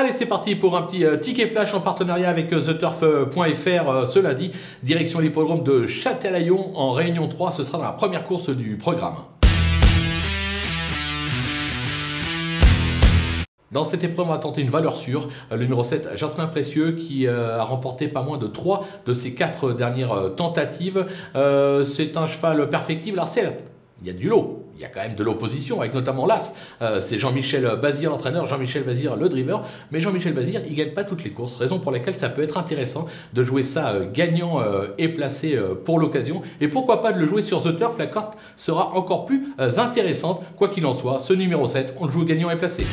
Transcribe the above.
Allez, c'est parti pour un petit euh, ticket flash en partenariat avec euh, TheTurf.fr euh, ce lundi. Direction l'hippodrome de Châtelaillon en Réunion 3. Ce sera dans la première course du programme. Dans cette épreuve, on va tenter une valeur sûre. Le numéro 7, Jasmin Précieux, qui a remporté pas moins de 3 de ses 4 dernières tentatives. c'est un cheval perfectible. Alors, il y a du lot il y a quand même de l'opposition, avec notamment l'As. Euh, c'est Jean-Michel Bazir, l'entraîneur, Jean-Michel Bazir, le driver. Mais Jean-Michel Bazir, il ne gagne pas toutes les courses, raison pour laquelle ça peut être intéressant de jouer ça euh, gagnant euh, et placé pour l'occasion. Et pourquoi pas de le jouer sur The Turf, la carte sera encore plus intéressante. Quoi qu'il en soit, ce numéro 7, on le joue gagnant et placé.